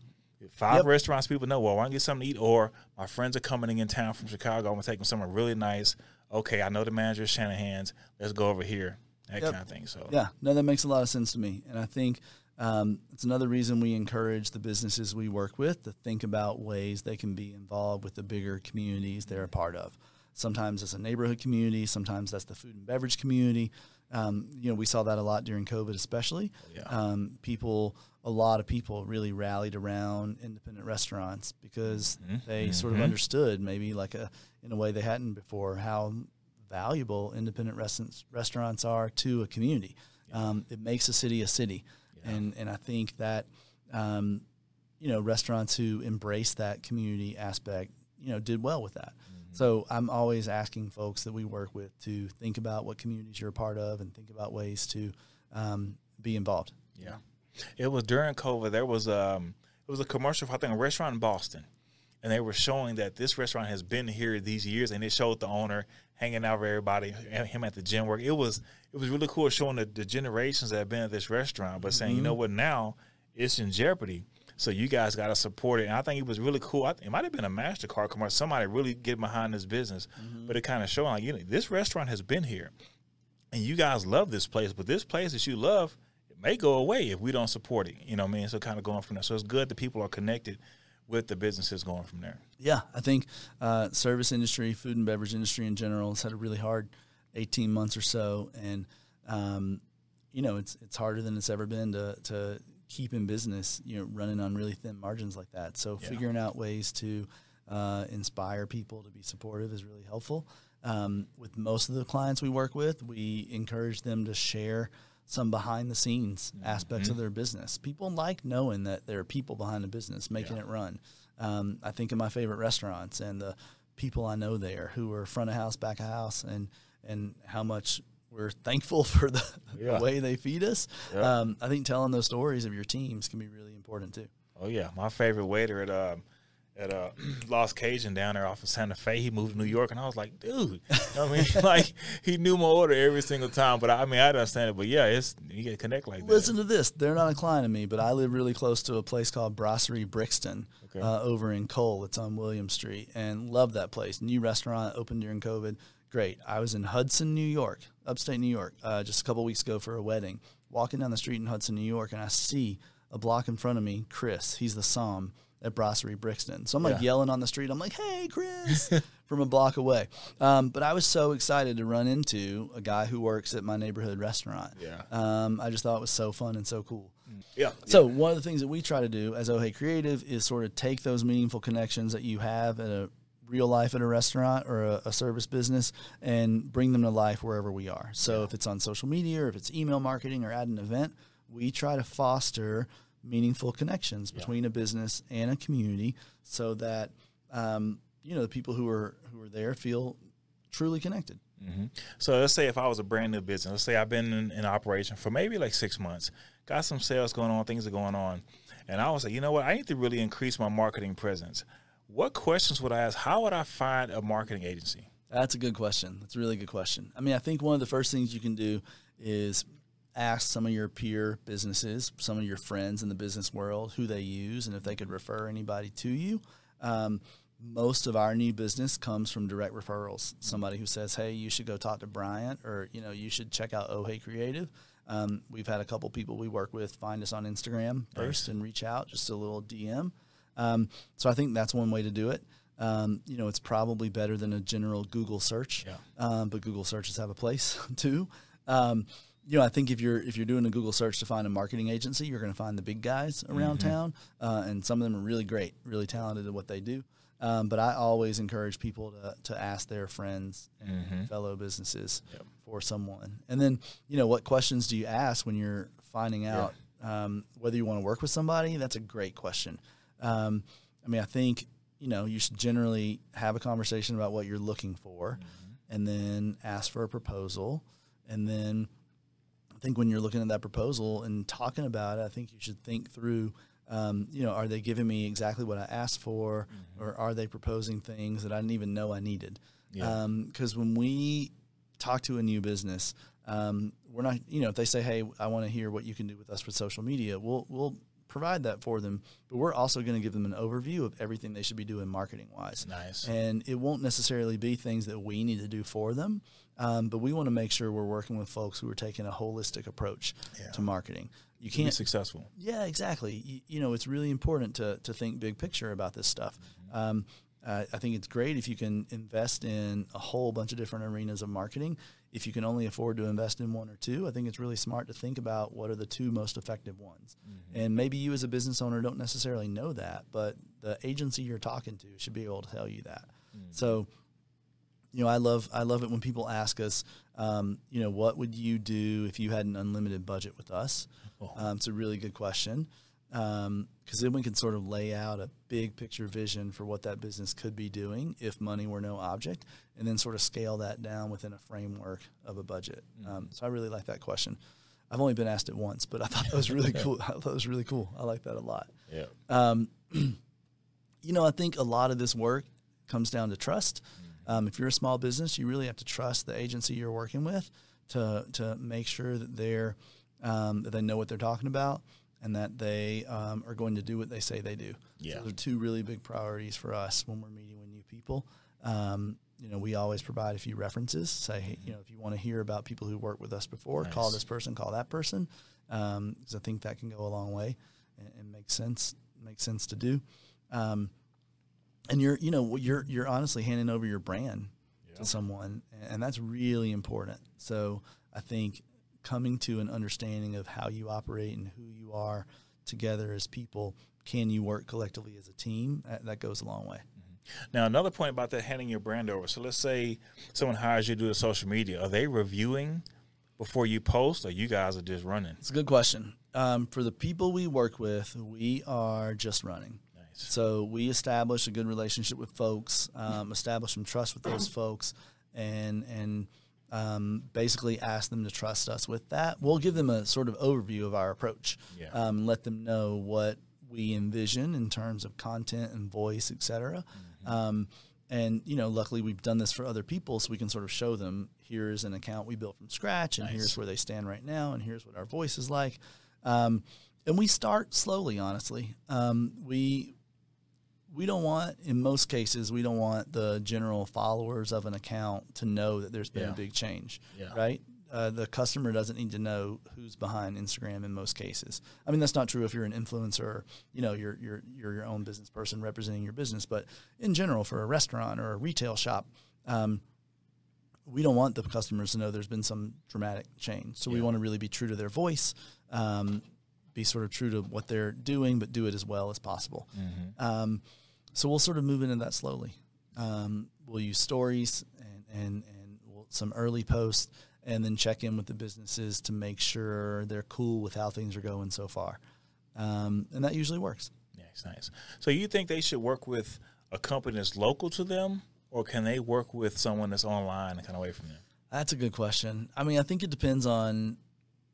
five Yep. restaurants, people know, well, I want to get something to eat, or my friends are coming in town from Chicago. I'm going to take them somewhere really nice. Okay, I know the manager is Shanahan's. Let's go over here. That Yep. kind of thing. So, Yeah, no, that makes a lot of sense to me. And I think um, it's another reason we encourage the businesses we work with to think about ways they can be involved with the bigger communities they're a part of. Sometimes it's a neighborhood community, sometimes that's the food and beverage community. Um, you know, we saw that a lot during COVID, especially. Yeah. Um, people, a lot of people really rallied around independent restaurants because Mhm. they sort of Mhm. understood, maybe like a in a way they hadn't before, how valuable independent restaurants restaurants are to a community. Um, it makes a city a city, Yeah. and and I think that um, you know restaurants who embrace that community aspect, you know, did well with that. Mm-hmm. So I'm always asking folks that we work with to think about what communities you're a part of and think about ways to um, be involved. Yeah, it was during COVID. There was um, it was a commercial for I think a restaurant in Boston, and they were showing that this restaurant has been here these years, and it showed the owner hanging out with everybody, and him at the gym work. It was it was really cool showing the, the generations that have been at this restaurant, but saying, you know mm-hmm. what, now it's in jeopardy. So you guys got to support it, and I think it was really cool. I, it might have been a Mastercard commercial. Somebody really get behind this business, mm-hmm. but it kind of showing like you know this restaurant has been here, and you guys love this place, but this place that you love it may go away if we don't support it. You know what I mean? So kind of going from there. So it's good that people are connected with the businesses going from there. Yeah, I think uh, service industry, food and beverage industry in general, has had a really hard 18 months or so, and um, you know it's it's harder than it's ever been to to keep in business. You know, running on really thin margins like that. So Yeah. figuring out ways to uh, inspire people to be supportive is really helpful. Um, with most of the clients we work with, we encourage them to share some behind the scenes aspects of their business. People like knowing that there are people behind the business making Yeah. it run. Um, I think of my favorite restaurants and the people I know there who are front of house, back of house, and and how much we're thankful for the, Yeah. the way they feed us. Yeah. Um, I think telling those stories of your teams can be really important too. Oh yeah, my favorite waiter at um at uh Lost Cajun down there off of Santa Fe. He moved to New York, and I was like, dude, you know what I mean, like he knew my order every single time. But I, I mean, I understand it. But yeah, it's you get connect like that. Listen to this. They're not a client of me, but I live really close to a place called Brasserie Brixton Okay. uh, over in Cole. It's on William Street and love that place. New restaurant opened during COVID. Great. I was in Hudson, New York, upstate New York, uh, just a couple weeks ago for a wedding. Walking down the street in Hudson, New York, and I see a block in front of me, Chris. He's the Somm at Brasserie Brixton. So I'm like Yeah. yelling on the street. I'm like, hey, Chris, from a block away. Um, but I was so excited to run into a guy who works at my neighborhood restaurant. Yeah. Um, I just thought it was so fun and so cool. yeah. So one of the things that we try to do as Oh Hey Creative is sort of take those meaningful connections that you have at a real life at a restaurant or a, a, service business and bring them to life wherever we are. So if it's on social media or if it's email marketing or at an event, we try to foster meaningful connections between yeah. a business and a community so that um, you know the people who are who are there feel truly connected. Mm-hmm. So let's say if I was a brand new business, let's say I've been in, in, operation for maybe like six months, got some sales going on, things are going on, and I was like, you know what, I need to really increase my marketing presence. What questions would I ask? How would I find a marketing agency? That's a good question. That's a really good question. I mean, I think one of the first things you can do is ask some of your peer businesses, some of your friends in the business world, who they use and if they could refer anybody to you. Um, most of our new business comes from direct referrals. Somebody who says, "Hey, you should go talk to Bryant," or you know, you should check out Oh Hey Creative. Um, we've had a couple people we work with find us on Instagram first nice. and reach out, just a little DM. Um, so I think that's one way to do it. Um, you know, it's probably better than a general Google search, yeah. Um, but Google searches have a place too. You know, I think if you're if you're doing a Google search to find a marketing agency, you're going to find the big guys around mm-hmm. town, uh, and some of them are really great, really talented at what they do. Um, but I always encourage people to, to ask their friends and mm-hmm. fellow businesses yep. for someone. And then, you know, what questions do you ask when you're finding out yeah. um, whether you want to work with somebody? That's a great question. Um, I mean, I think, you know, you should generally have a conversation about what you're looking for mm-hmm. and then ask for a proposal. And then think when you're looking at that proposal and talking about it, I think you should think through – um, you know, are they giving me exactly what I asked for, mm-hmm. or are they proposing things that I didn't even know I needed? Because yeah. um, when we talk to a new business, um, we're not, you know, if they say, "Hey, I want to hear what you can do with us for social media," we'll we'll provide that for them. But we're also going to give them an overview of everything they should be doing marketing wise. Nice. And it won't necessarily be things that we need to do for them, um, but we want to make sure we're working with folks who are taking a holistic approach yeah. to marketing you can't be successful. Yeah, exactly. You, you, know, it's really important to to think big picture about this stuff. Mm-hmm. Um, uh, I think it's great if you can invest in a whole bunch of different arenas of marketing. If you can only afford to invest in one or two, I think it's really smart to think about what are the two most effective ones. Mm-hmm. And maybe you as a business owner don't necessarily know that, but the agency you're talking to should be able to tell you that. Mm-hmm. So, you know, I love I love it when people ask us, um, you know, what would you do if you had an unlimited budget with us? Oh. Um, it's a really good question because um, then we can sort of lay out a big picture vision for what that business could be doing if money were no object, and then sort of scale that down within a framework of a budget. Mm-hmm. Um, so I really like that question. I've only been asked it once, but I thought that was really cool. I thought it was really cool. I like that a lot. Yeah. Um, you know, I think a lot of this work comes down to trust. Mm-hmm. Um, if you're a small business, you really have to trust the agency you're working with to to make sure that they're um, that they know what they're talking about and that they um, are going to do what they say they do. Yeah. So those are two really big priorities for us when we're meeting with new people. Um, you know, we always provide a few references. Say, hey, you know, if you want to hear about people who worked with us before, nice. call this person, call that person, because um, I think that can go a long way and, and make sense. Makes sense to do. Um, and you're, you know, you're you're honestly handing over your brand yeah. to someone, and that's really important. So I think coming to an understanding of how you operate and who you are together as people. Can you work collectively as a team? That, that goes a long way. Mm-hmm. Now, another point about that handing your brand over. So let's say someone hires you to do the social media. Are they reviewing before you post, or you guys are just running? It's a good question. Um, for the people we work with, we are just running. So we establish a good relationship with folks, um, establish some trust with those folks, and and um, basically ask them to trust us with that. We'll give them a sort of overview of our approach, yeah. um, let them know what we envision in terms of content and voice, et cetera. Mm-hmm. Um, and you know, luckily we've done this for other people, so we can sort of show them here's an account we built from scratch, and nice. here's where they stand right now, and here's what our voice is like. Um, and we start slowly, honestly. Um, we we don't want in most cases we don't want the general followers of an account to know that there's been yeah. a big change yeah. right uh, the customer doesn't need to know who's behind Instagram in most cases. I mean, that's not true if you're an influencer, you know, you're, you're, you're your own business person representing your business. But in general, for a restaurant or a retail shop, um, we don't want the customers to know there's been some dramatic change. So yeah. we want to really be true to their voice, um, be sort of true to what they're doing, but do it as well as possible. Mm-hmm. Um, so we'll sort of move into that slowly. Um, we'll use stories and and and we'll, some early posts, and then check in with the businesses to make sure they're cool with how things are going so far, um, and that usually works. Nice, nice. So you think they should work with a company that's local to them, or can they work with someone that's online and kind of away from them? That's a good question. I mean, I think it depends on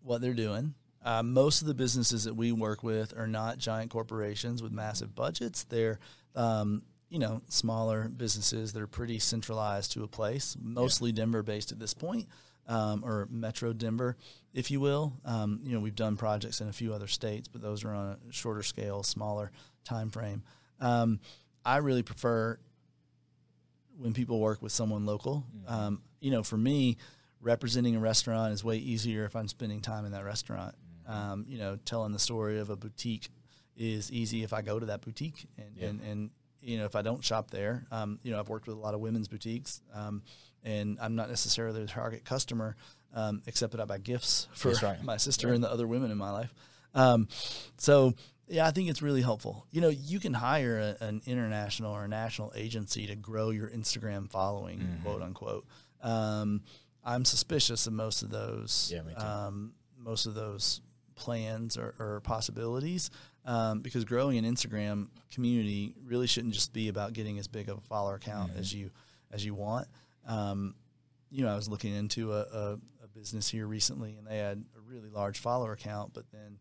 what they're doing. Uh, most of the businesses that we work with are not giant corporations with massive budgets. They're, um, you know, smaller businesses that are pretty centralized to a place, mostly Denver based at this point, um, or Metro Denver, if you will. Um, you know, we've done projects in a few other states, but those are on a shorter scale, smaller time frame. Um, I really prefer when people work with someone local. Um, you know, for me, representing a restaurant is way easier if I'm spending time in that restaurant. Um, you know, telling the story of a boutique is easy if I go to that boutique and, Yeah. and, and you know, if I don't shop there, um, you know, I've worked with a lot of women's boutiques, um, and I'm not necessarily the target customer, um, except that I buy gifts for right. my sister and the other women in my life. Um, so yeah, I think it's really helpful. You know, you can hire a, an international or a national agency to grow your Instagram following, Mm-hmm. quote unquote. Um, I'm suspicious of most of those. Yeah, me too. Um, most of those plans or, or possibilities, um, because growing an Instagram community really shouldn't just be about getting as big of a follower count Mm-hmm. as you as you want. Um, you know, I was looking into a, a, a business here recently, and they had a really large follower count, but then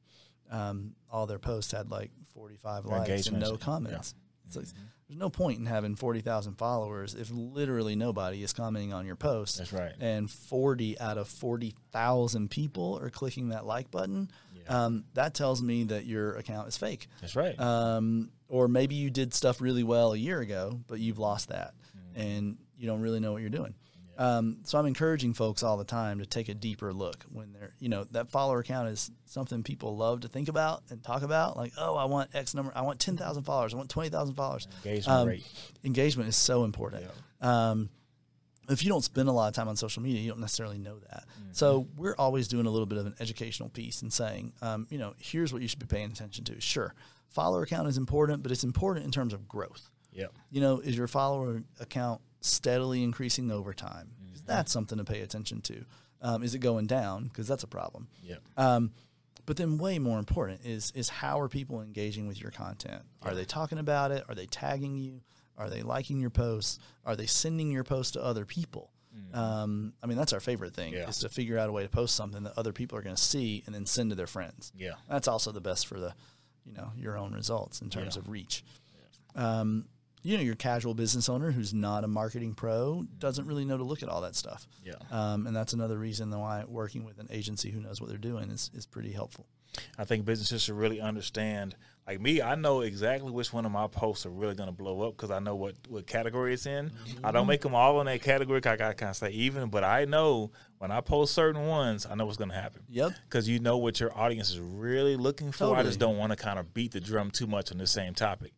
um, all their posts had like 45 likes and no yeah. It's like, there's no point in having 40,000 followers if literally nobody is commenting on your post. That's right. And 40 out of 40,000 people are clicking that like button. Yeah. Um, that tells me that your account is fake. That's right. Um, or maybe you did stuff really well a year ago, but you've lost that Mm-hmm. and you don't really know what you're doing. Um, so I'm encouraging folks all the time to take a deeper look when they're, you know, that follower count is something people love to think about and talk about. Like, oh, I want X number, I want 10,000 followers, I want 20,000 followers. Engagement Um, rate. Engagement is so important. Um, if you don't spend a lot of time on social media, you don't necessarily know that. So we're always doing a little bit of an educational piece and saying, um, you know, here's what you should be paying attention to. Sure, follower count is important, but it's important in terms of growth. Yeah. You know, is your follower account steadily increasing over time? 'Cause That's something to pay attention to. Um, is it going down? Because that's a problem. Yep. Um, but then, way more important is is how are people engaging with your content? Are they talking about it? Are they tagging you? Are they liking your posts? Are they sending your posts to other people? Um, I mean, that's our favorite thing Yeah. is to figure out a way to post something that other people are going to see and then send to their friends. Yeah. That's also the best for the, you know, your own results in terms Yeah. of reach. Um, you know, your casual business owner who's not a marketing pro doesn't really know to look at all that stuff. Yeah. Um, and that's another reason why working with an agency who knows what they're doing is, is pretty helpful. I think businesses should really understand. Like me, I know exactly which one of my posts are really going to blow up because I know what, what category it's in. I don't make them all in that category. I got kind of stay even, but I know when I post certain ones, I know what's going to happen. Yep. Because you know what your audience is really looking for. I just don't want to kind of beat the drum too much on the same topic.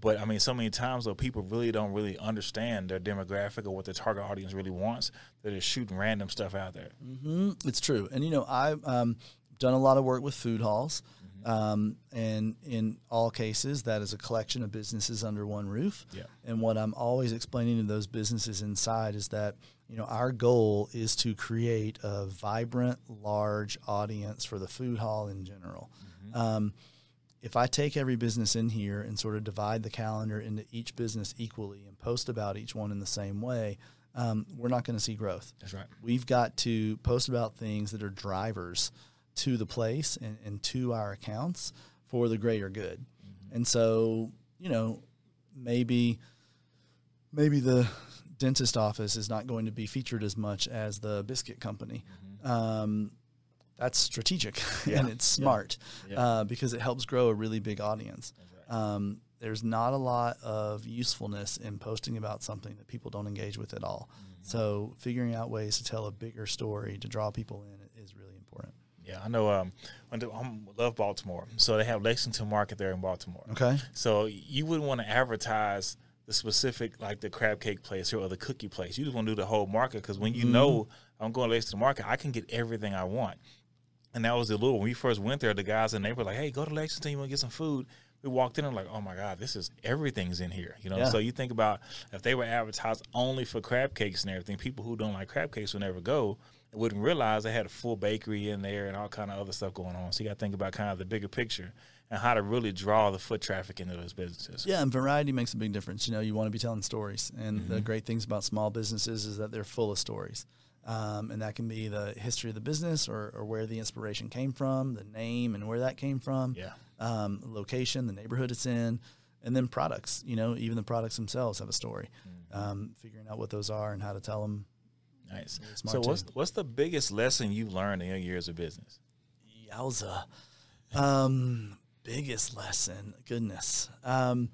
But I mean, so many times though, people really don't really understand their demographic or what their target audience really wants. They're just shooting random stuff out there. hmm It's true. And, you know, I've um, done a lot of work with food halls. Um, and in all cases, that is a collection of businesses under one roof. Yeah. And what I'm always explaining to those businesses inside is that, you know, our goal is to create a vibrant, large audience for the food hall in general. Um, if I take every business in here and sort of divide the calendar into each business equally and post about each one in the same way, um, we're not going to see growth. That's right. We've got to post about things that are drivers to the place and, and to our accounts for the greater good. And so, you know, maybe maybe the dentist office is not going to be featured as much as the biscuit company. Um, that's strategic and it's smart Yeah. uh, because it helps grow a really big audience. Um, there's not a lot of usefulness in posting about something that people don't engage with at all. So figuring out ways to tell a bigger story to draw people in is really important. Yeah, I know. Um, I love Baltimore, so they have Lexington Market there in Baltimore. Okay. So you wouldn't want to advertise the specific, like the crab cake place or the cookie place. You just want to do the whole market because when you know I'm going to Lexington Market, I can get everything I want. And that was the lure. When we first went there, the guys in the neighborhood were like, "Hey, go to Lexington. You want to get some food?" we walked in and like, oh my god, this is everything's in here. You know, Yeah. so you think about if they were advertised only for crab cakes and everything, people who don't like crab cakes would never go. and Wouldn't realize they had a full bakery in there and all kind of other stuff going on. So you got to think about kind of the bigger picture and how to really draw the foot traffic into those businesses. Yeah, and variety makes a big difference. You know, you want to be telling stories, and the mm-hmm. great things about small businesses is that they're full of stories, um, and that can be the history of the business or, or where the inspiration came from, the name and where that came from, Yeah. um, location, the neighborhood it's in, and then products. You know, even the products themselves have a story. Um, figuring out what those are and how to tell them. Nice. smart So what's too. what's the biggest lesson you've learned in your years of business? Yowza. Um, biggest lesson, goodness. Um,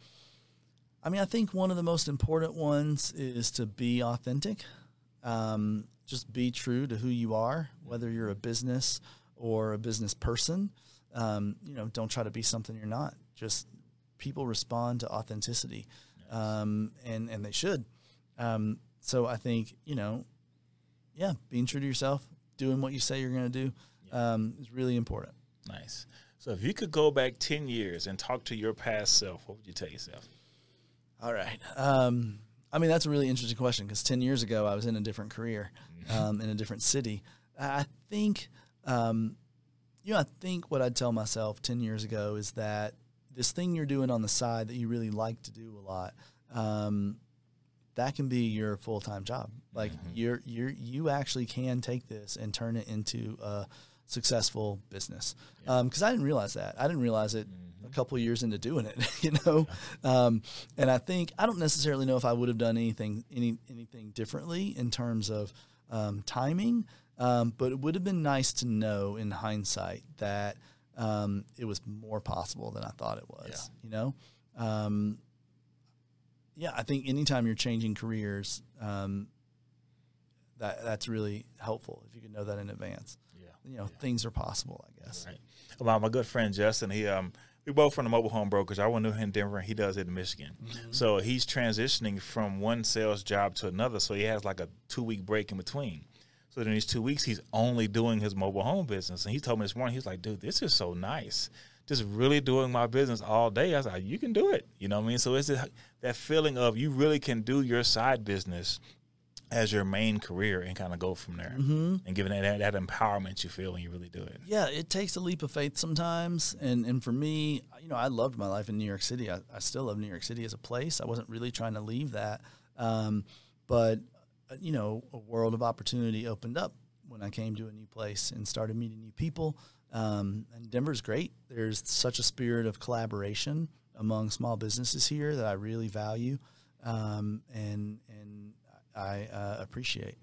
I mean, I think one of the most important ones is to be authentic. Um, just be true to who you are, whether you're a business or a business person. Um, you know, don't try to be something you're not. Just people respond to authenticity, um, and and they should. Um, so I think you know, yeah, being true to yourself, doing what you say you're going to do, um, is really important. Nice. So if you could go back ten years and talk to your past self, what would you tell yourself? All right. Um, I mean, that's a really interesting question because 10 years ago, I was in a different career um, in a different city. I think, um, you know, I think what I'd tell myself 10 years ago is that this thing you're doing on the side that you really like to do a lot, um, that can be your full time job. Like you're, you're, you actually can take this and turn it into a successful business. Because I didn't realize that. I didn't realize it a couple years into doing it, you know. Um, and I think I don't necessarily know if I would have done anything any anything differently in terms of um, timing, um, but it would have been nice to know in hindsight that um, it was more possible than I thought it was. You know. Um, yeah, I think anytime you're changing careers, um, that that's really helpful if you can know that in advance. Yeah. You know, things are possible. I guess. Right. Well, my good friend Justin, he um we both from the mobile home brokers. I went to him in Denver and he does it in Michigan. Mm-hmm. So he's transitioning from one sales job to another. So he has like a two week break in between. So in these two weeks, he's only doing his mobile home business. And he told me this morning, he's like, dude, this is so nice. Just really doing my business all day. I was like, you can do it. You know what I mean? So it's that feeling of you really can do your side business as your main career and kind of go from there and giving that, that empowerment you feel when you really do it. Yeah, it takes a leap of faith sometimes. And and for me, you know, I loved my life in New York City. I, I still love New York City as a place. I wasn't really trying to leave that. Um, but, uh, you know, a world of opportunity opened up when I came to a new place and started meeting new people. Um, and Denver's great. There's such a spirit of collaboration among small businesses here that I really value um, and, and I uh, appreciate.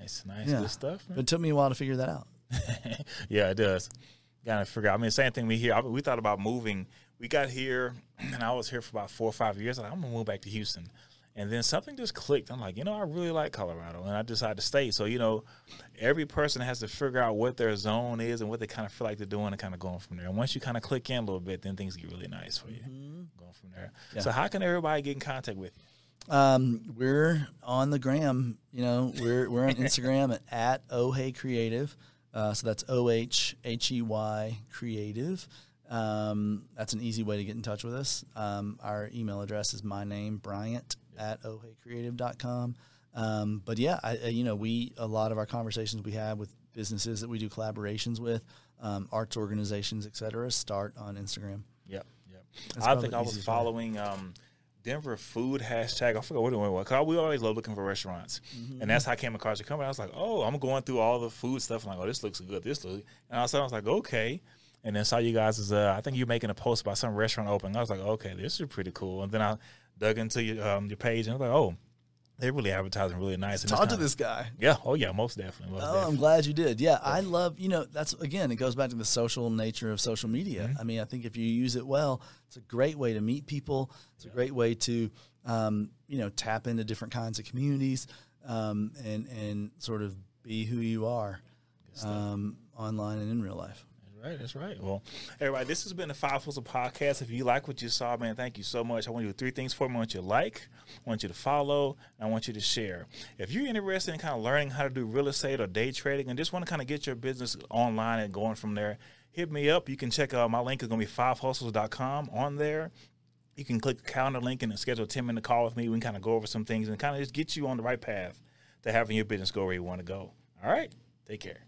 Nice, nice, Yeah. good stuff. Man. it took me a while to figure that out. yeah, it does. Gotta figure out. I mean, same thing we hear. I, we thought about moving. We got here, and I was here for about four or five years. And I'm gonna move back to Houston, and then something just clicked. I'm like, you know, I really like Colorado, and I decided to stay. So you know, every person has to figure out what their zone is and what they kind of feel like they're doing, and kind of going from there. And once you kind of click in a little bit, then things get really nice for you. Going from there. Yeah. So how can everybody get in contact with you? Um, we're on the gram. You know, we're we're on Instagram at, at creative. Uh, so that's O H H E Y creative. Um, that's an easy way to get in touch with us. Um, our email address is my name Bryant at ohheycreative.com. Um, but yeah, I, you know, we a lot of our conversations we have with businesses that we do collaborations with, um, arts organizations, et cetera, start on Instagram. Yep, yep. That's I think I was following um, Denver food hashtag. I forgot what it was. Cause we always love looking for restaurants, Mm-hmm. and that's how I came across your company. I was like, oh, I'm going through all the food stuff. I'm like, oh, this looks good. This looks, and all of a sudden I was like, okay. And then saw you guys as uh, I think you're making a post about some restaurant opening. I was like, okay, this is pretty cool. And then I dug into your um, your page and I was like, oh, they're really advertising really nice. And Talk to this guy. Yeah. Oh yeah. Most definitely. Most Oh, I'm glad you did. Yeah, I love, you know, that's again, it goes back to the social nature of social media. Mm-hmm. I mean, I think if you use it well, it's a great way to meet people. It's a great way to, um, you know, tap into different kinds of communities um, and, and sort of be who you are um, online and in real life. Right. That's right. Well, everybody, this has been the Five Hustles Podcast. If you like what you saw, man, thank you so much. I want you to do three things for me. I want you to like, I want you to follow, and I want you to share. If you're interested in kind of learning how to do real estate or day trading and just want to kind of get your business online and going from there, hit me up. You can check out my link is going to be fivehustles.com on there. You can click the calendar link and schedule a 10 minute call with me. We can kind of go over some things and kind of just get you on the right path to having your business go where you want to go. All right. Take care.